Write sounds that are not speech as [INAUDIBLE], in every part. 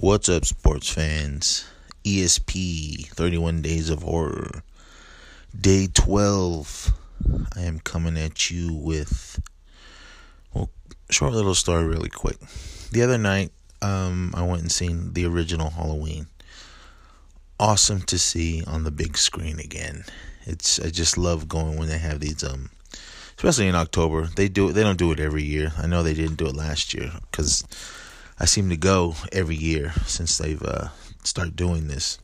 What's up, sports fans? ESP 31 Days of Horror. Day 12. I am coming at you with, well, short little story really quick. The other night, um, I went and seen the original Halloween. Awesome to see on the big screen again. It's I just love going when they have these um especially in October. They do it they don't do it every year. I know they didn't do it last year cuz I seem to go every year since they've uh, started doing this.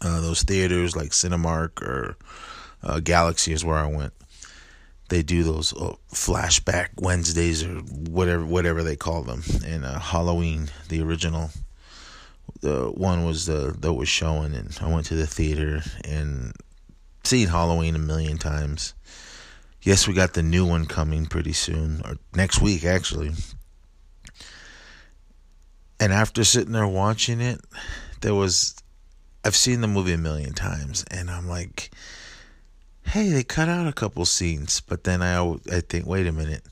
Uh, those theaters like Cinemark or uh, Galaxy is where I went. They do those uh, flashback Wednesdays or whatever whatever they call them. And uh, Halloween, the original, the one was the that was showing, and I went to the theater and seen Halloween a million times. Yes, we got the new one coming pretty soon, or next week actually. And after sitting there watching it, there was I've seen the movie a million times and I'm like hey, they cut out a couple scenes, but then I I think wait a minute.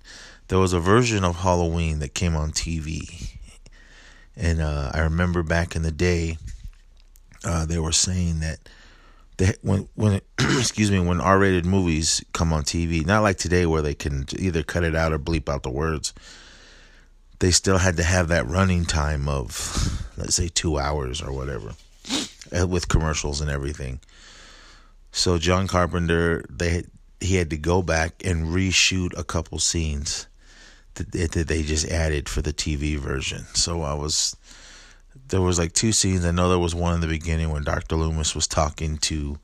There was a version of Halloween that came on TV. And uh, I remember back in the day uh, they were saying that they, when when [CLEARS THROAT] excuse me when R-rated movies come on TV, not like today where they can either cut it out or bleep out the words they still had to have that running time of let's say two hours or whatever uh, with commercials and everything. So john carpenter they he had to go back and reshoot a couple scenes that, that they just added for the tv version. So i was there was like two scenes. I know there was one in the beginning when dr loomis was talking to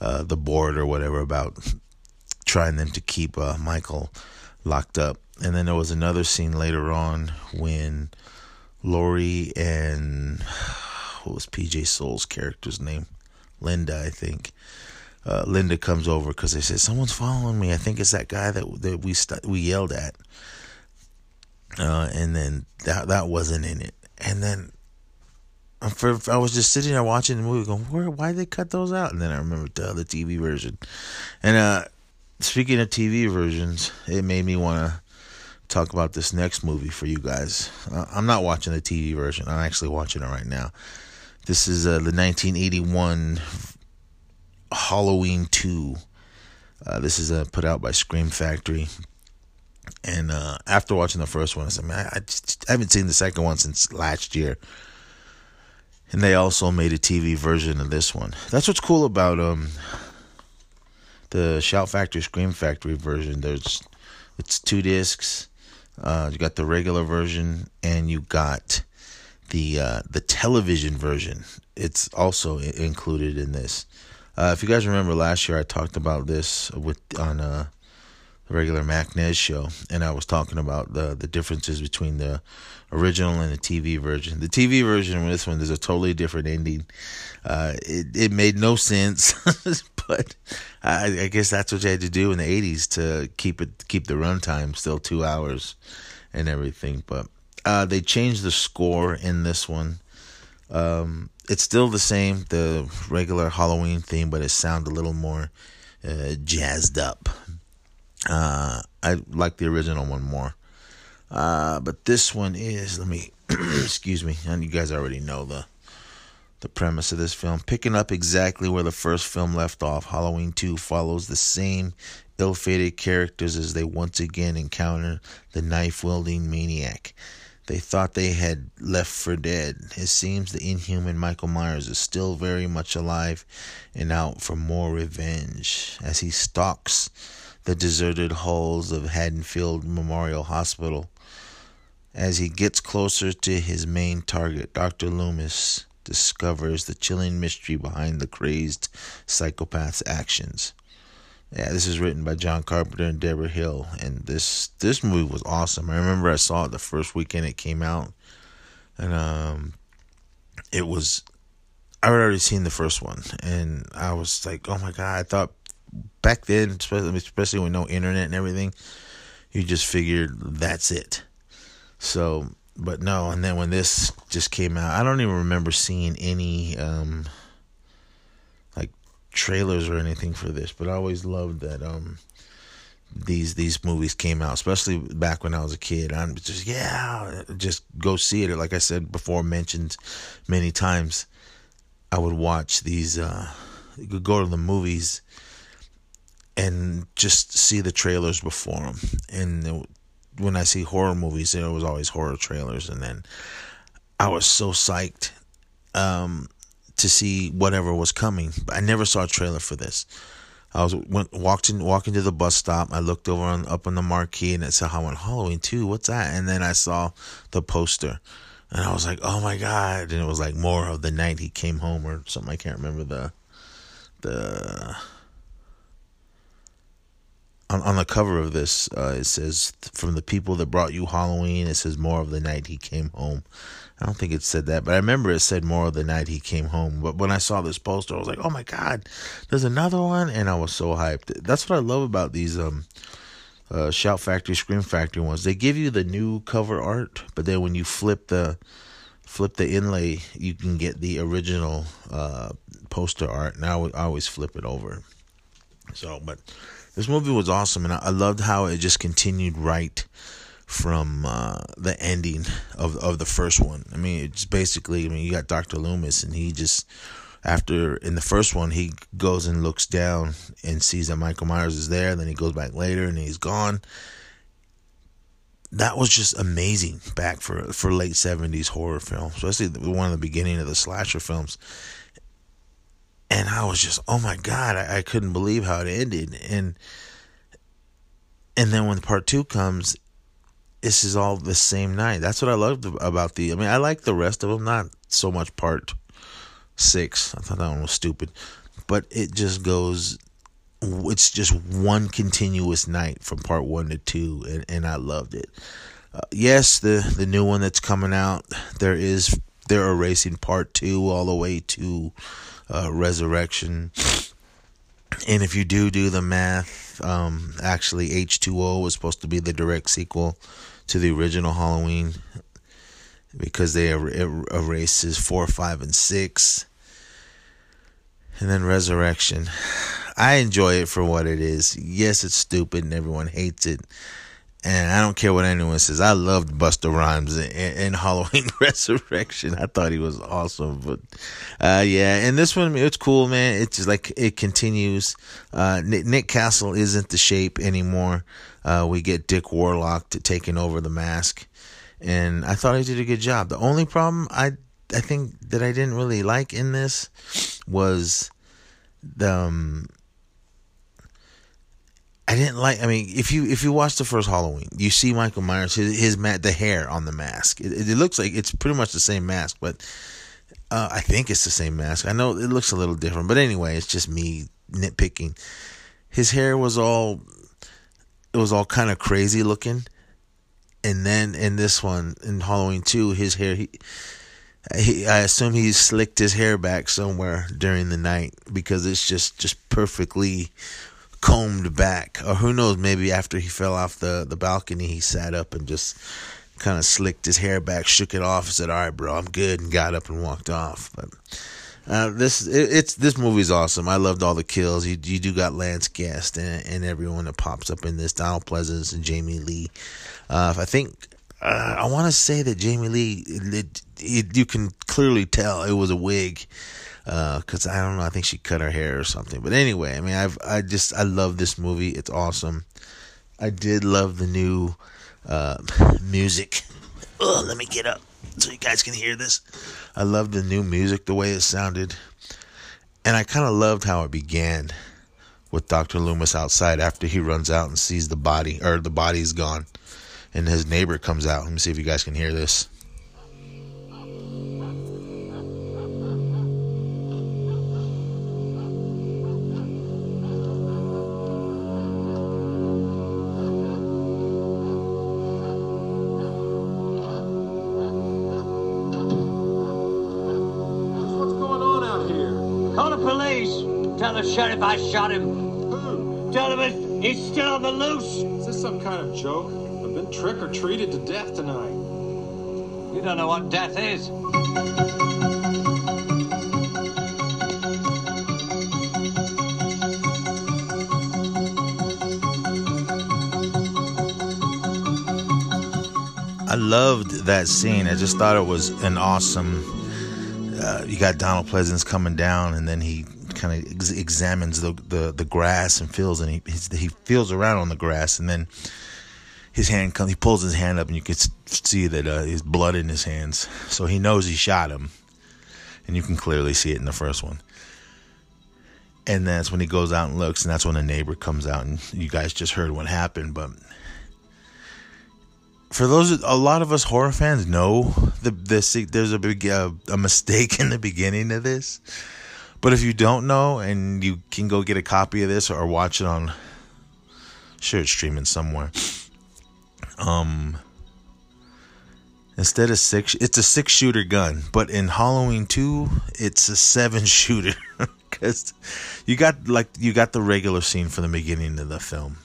uh, the board or whatever about trying them to keep uh, michael locked up and then there was another scene later on when Laurie and [SIGHS] what was PJ Soles' character's name? Linda, I think. Uh, Linda comes over because they said someone's following me. I think it's that guy that that we st- we yelled at. Uh, and then that that wasn't in it. And then for, I was just sitting there watching the movie, going, "Where? Why did they cut those out?" And then I remembered the other TV version. And uh, speaking of TV versions, it made me want to talk about this next movie for you guys. Uh, I'm not watching the TV version. I'm actually watching it right now. This is uh, the 1981 Halloween 2. Uh, this is uh, put out by Scream Factory. And uh, after watching the first one, I said, man, I, just, I haven't seen the second one since last year. And they also made a TV version of this one. That's what's cool about um, the Shout Factory Scream Factory version. There's it's two discs. Uh, you got the regular version, and you got the uh, the television version. It's also included in this. Uh, if you guys remember last year, I talked about this with on uh, regular MacNez show, and I was talking about the the differences between the original and the TV version. The TV version of this one is a totally different ending. Uh, it it made no sense, [LAUGHS] but I, I, guess that's what you had to do in the '80s to keep it keep the runtime still two hours and everything. But uh, they changed the score in this one. Um, it's still the same, the regular Halloween theme, but it sounds a little more uh, jazzed up. Uh, I like the original one more. Uh, but this one is, let me, [CLEARS THROAT] excuse me, and you guys already know the the premise of this film. Picking up exactly where the first film left off, Halloween 2 follows the same ill fated characters as they once again encounter the knife wielding maniac. They thought they had left for dead. It seems the inhuman Michael Myers is still very much alive and out for more revenge as he stalks the deserted halls of Haddonfield Memorial Hospital. As he gets closer to his main target, Dr. Loomis discovers the chilling mystery behind the crazed psychopath's actions. Yeah, this is written by John Carpenter and Debra Hill, and this this movie was awesome. I remember I saw it the first weekend it came out, and um, it was I had already seen the first one, and I was like, oh my god! I thought back then, especially especially with no internet and everything, you just figured that's it. So but no, and then when this just came out, I don't even remember seeing any um like trailers or anything for this, but I always loved that um these these movies came out, especially back when I was a kid. I'm just yeah, just go see it. Like I said before, mentioned many times, I would watch these. Uh, go to the movies and just see the trailers before them. And when I see horror movies, there was always horror trailers, and then I was so psyched um, to see whatever was coming. But I never saw a trailer for this. I was went walked in walking to the bus stop. I looked over on up on the marquee and it said "I went Halloween 2. What's that? And then I saw the poster, and I was like, "Oh my god!" And it was like more of the night he came home or something. I can't remember the the on, on the cover of this, uh, it says from the people that brought you Halloween. It says more of the night he came home. I don't think it said that, but I remember it said more of the night he came home. But when I saw this poster, I was like, "Oh my god, there's another one!" And I was so hyped. That's what I love about these um, uh, Shout Factory, Scream Factory ones. They give you the new cover art, but then when you flip the flip the inlay, you can get the original uh, poster art. Now I always flip it over. So, but this movie was awesome, and I loved how it just continued right from uh, the ending of of the first one. I mean, it's basically. I mean, you got Doctor Loomis, and he just after in the first one he goes and looks down and sees that Michael Myers is there. Then he goes back later, and he's gone. That was just amazing back for for late seventies horror film, especially one of the beginning of the slasher films and I was just, oh my god, I, I couldn't believe how it ended, and and then when part two comes, this is all the same night. That's what I loved about the. I mean, I like the rest of them, not so much part six. I thought that one was stupid, but it just goes. It's just one continuous night from part one to two, and, and I loved it. Uh, yes, the the new one that's coming out, there is they're erasing part two all the way to uh, Resurrection. And if you do do the math, um, actually H2O was supposed to be the direct sequel to the original Halloween because they er- er- erases four, five, and six. And then Resurrection. I enjoy it for what it is. Yes, it's stupid and everyone hates it and I don't care what anyone says. I loved Busta Rhymes in, in Halloween [LAUGHS] Resurrection. I thought he was awesome, but uh, yeah. And this one, it's cool, man. It's just like it continues. Uh, Nick, Nick, Castle isn't the shape anymore. Uh, we get Dick Warlock taking over the mask, and I thought he did a good job. The only problem I I think that I didn't really like in this was the um, I didn't like. I mean, if you if you watch the first Halloween, you see Michael Myers his his mat the hair on the mask. It, it looks like it's pretty much the same mask, but uh, I think it's the same mask. I know it looks a little different, but anyway, it's just me nitpicking. His hair was all it was all kind of crazy looking, and then in this one in Halloween two, his hair he. He, I assume he slicked his hair back somewhere during the night because it's just just perfectly combed back, or who knows, maybe after he fell off the, the balcony, he sat up and just kind of slicked his hair back, shook it off, said, "All right, bro, I'm good," and got up and walked off. But uh, this it, it's this movie's awesome. I loved all the kills. You you do got Lance Guest and, and everyone that pops up in this. Donald Pleasence and Jamie Lee. Uh, I think uh, I want to say that Jamie Lee, it, it, you can clearly tell it was a wig because uh, I don't know. I think she cut her hair or something. But anyway, I mean, I've I just I love this movie. It's awesome. I did love the new uh, [LAUGHS] music. Oh, let me get up so you guys can hear this. I love the new music, the way it sounded, and I kind of loved how it began with Doctor Loomis outside after he runs out and sees the body or the body's gone, and his neighbor comes out. Let me see if you guys can hear this. the sheriff I shot him. Who? him he's still on the loose. Is this some kind of joke? I've been trick or treated to death tonight. You don't know what death is. I loved that scene. I just thought it was an awesome. Uh, you got Donald Pleasence coming down, and then he kind of ex- examines the, the, the grass and feels, and he he feels around on the grass, and then his hand comes. He pulls his hand up, and you can see that uh, his blood in his hands. So he knows he shot him, and you can clearly see it in the first one. And that's when he goes out and looks, and that's when a neighbor comes out, and you guys just heard what happened, but for those a lot of us horror fans know the the there's a big uh, a mistake [LAUGHS] in the beginning of this but if you don't know and you can go get a copy of this or watch it on sure it's streaming somewhere. Um instead of six it's a six shooter gun but in halloween 2 it's a seven [LAUGHS] shooter. Because you got like you got the regular scene from the beginning of the film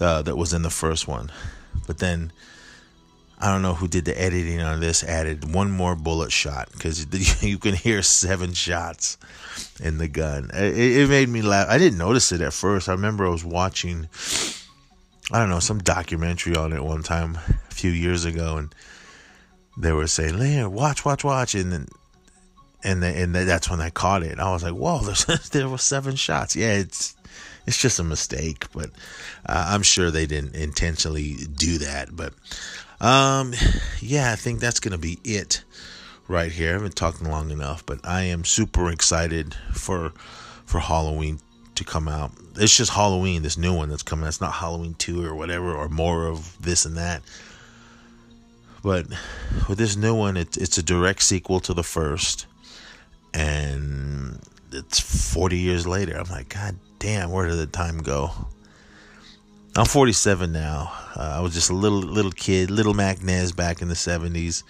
uh, that was in the first one. But then I don't know who did the editing on this, added one more bullet shot because [LAUGHS] you can hear seven shots in the gun. It, it, made me laugh. I didn't notice it at first. I remember I was watching, I don't know, some documentary on it one time a few years ago, and they were saying, "Leon, watch, watch, watch," and then. And, the, and the, that's when I caught it. I was like, "Whoa!" [LAUGHS] there were seven shots. Yeah, it's it's just a mistake, but uh, I'm sure they didn't intentionally do that. But um, [SIGHS] yeah, I think that's gonna be it right here. I've been talking long enough, but I am super excited for for Halloween to come out. It's just Halloween, this new one that's coming. It's not Halloween two or whatever, or more of this and that. But with this new one, it, it's a direct sequel to the first, and it's 40 years later. I'm like, God damn, where did the time go? I'm 47 now. Uh, I was just a little little kid, little Mac Nez back in the 70s.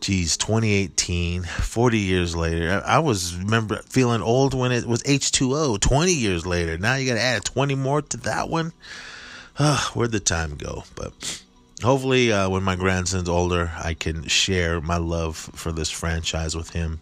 Geez, 2018, 40 years later. I, was remember feeling old when it was H2O. 20 years later, now you got to add 20 more to that one. Uh, where'd the time go? But hopefully, uh, when my grandson's older, I can share my love for this franchise with him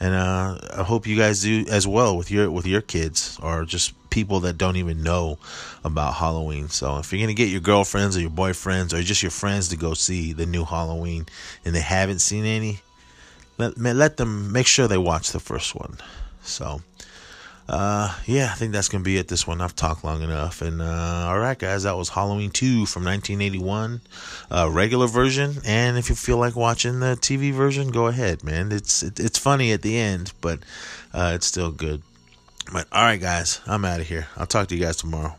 and uh, I hope you guys do as well with your with your kids or just people that don't even know about Halloween. So if you're gonna get your girlfriends or your boyfriends or just your friends to go see the new Halloween and they haven't seen any, let let them make sure they watch the first one. So uh, yeah, I think that's gonna be it. This one I've talked long enough. And uh, all right, guys, that was Halloween two from 1981, uh, regular version. And if you feel like watching the TV version, go ahead, man. It's it, it's funny at the end, but uh, it's still good. But all right, guys, I'm out of here. I'll talk to you guys tomorrow.